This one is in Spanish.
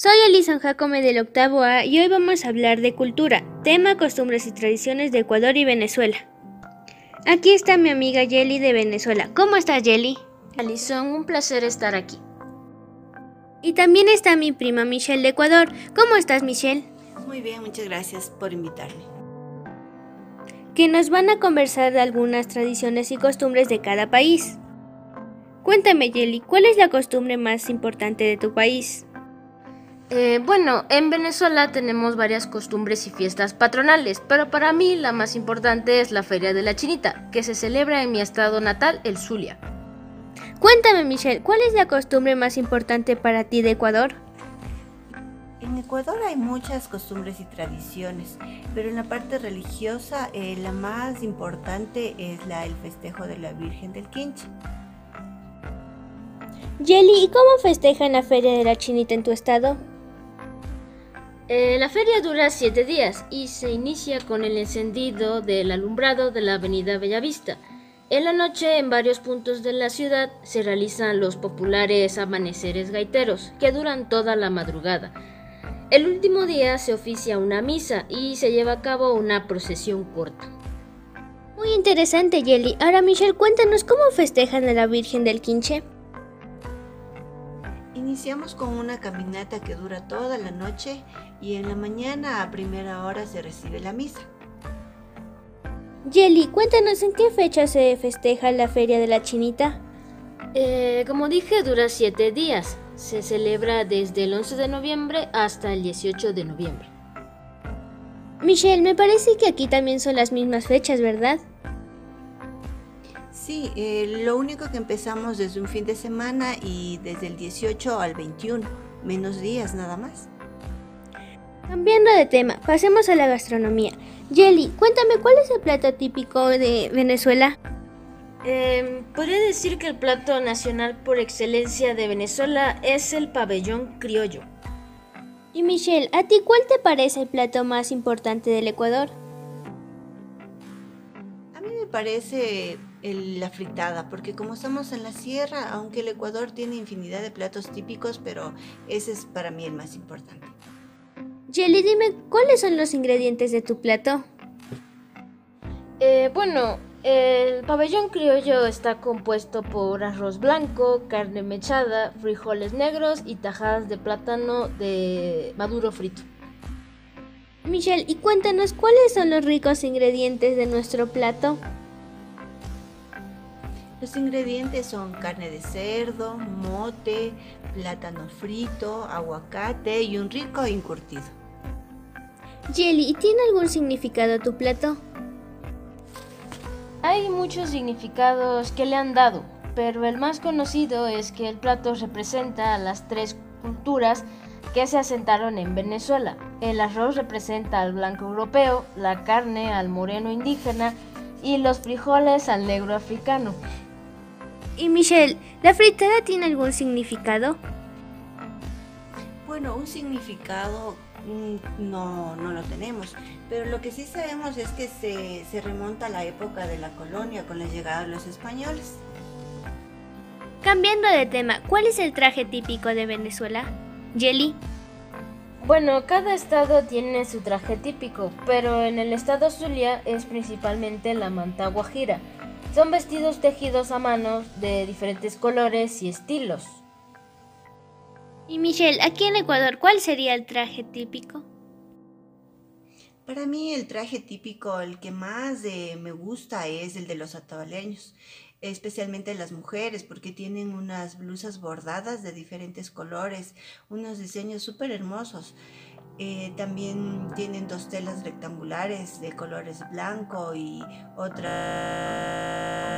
Soy Alison Jacome del octavo A y hoy vamos a hablar de cultura, tema, costumbres y tradiciones de Ecuador y Venezuela. Aquí está mi amiga Yeli de Venezuela. ¿Cómo estás, Yeli? Alison, un placer estar aquí. Y también está mi prima Michelle de Ecuador. ¿Cómo estás, Michelle? Muy bien, muchas gracias por invitarme. Que nos van a conversar de algunas tradiciones y costumbres de cada país. Cuéntame, Yeli, ¿cuál es la costumbre más importante de tu país? Eh, bueno, en Venezuela tenemos varias costumbres y fiestas patronales, pero para mí la más importante es la Feria de la Chinita, que se celebra en mi estado natal, el Zulia. Cuéntame, Michelle, ¿cuál es la costumbre más importante para ti de Ecuador? En Ecuador hay muchas costumbres y tradiciones, pero en la parte religiosa eh, la más importante es la, el festejo de la Virgen del Quinche. Yeli, ¿y cómo festejan la Feria de la Chinita en tu estado? Eh, la feria dura siete días y se inicia con el encendido del alumbrado de la avenida Bellavista. En la noche, en varios puntos de la ciudad, se realizan los populares amaneceres gaiteros, que duran toda la madrugada. El último día se oficia una misa y se lleva a cabo una procesión corta. Muy interesante, Yeli. Ahora, Michelle, cuéntanos cómo festejan a la Virgen del Quinche. Iniciamos con una caminata que dura toda la noche y en la mañana a primera hora se recibe la misa. Yeli, cuéntanos en qué fecha se festeja la Feria de la Chinita. Eh, como dije, dura siete días. Se celebra desde el 11 de noviembre hasta el 18 de noviembre. Michelle, me parece que aquí también son las mismas fechas, ¿verdad? Sí, eh, lo único que empezamos desde un fin de semana y desde el 18 al 21, menos días nada más. Cambiando de tema, pasemos a la gastronomía. Jelly, cuéntame cuál es el plato típico de Venezuela. Eh, podría decir que el plato nacional por excelencia de Venezuela es el pabellón criollo. Y Michelle, ¿a ti cuál te parece el plato más importante del Ecuador? A mí me parece la fritada, porque como estamos en la sierra, aunque el Ecuador tiene infinidad de platos típicos, pero ese es para mí el más importante. Jelly, dime, ¿cuáles son los ingredientes de tu plato? Eh, bueno, el pabellón criollo está compuesto por arroz blanco, carne mechada, frijoles negros y tajadas de plátano de maduro frito. Michelle, y cuéntanos cuáles son los ricos ingredientes de nuestro plato. Los ingredientes son carne de cerdo, mote, plátano frito, aguacate y un rico encurtido. Jelly, ¿tiene algún significado tu plato? Hay muchos significados que le han dado, pero el más conocido es que el plato representa a las tres culturas que se asentaron en Venezuela. El arroz representa al blanco europeo, la carne al moreno indígena y los frijoles al negro africano. Y Michelle, ¿la fritada tiene algún significado? Bueno, un significado mm, no, no lo tenemos, pero lo que sí sabemos es que se, se remonta a la época de la colonia con la llegada de los españoles. Cambiando de tema, ¿cuál es el traje típico de Venezuela? Jelly. Bueno, cada estado tiene su traje típico, pero en el estado Zulia es principalmente la manta guajira son vestidos tejidos a mano de diferentes colores y estilos. Y Michelle, aquí en Ecuador, ¿cuál sería el traje típico? Para mí el traje típico, el que más me gusta es el de los atabaleños, especialmente las mujeres, porque tienen unas blusas bordadas de diferentes colores, unos diseños súper hermosos. Eh, también tienen dos telas rectangulares de colores blanco y otra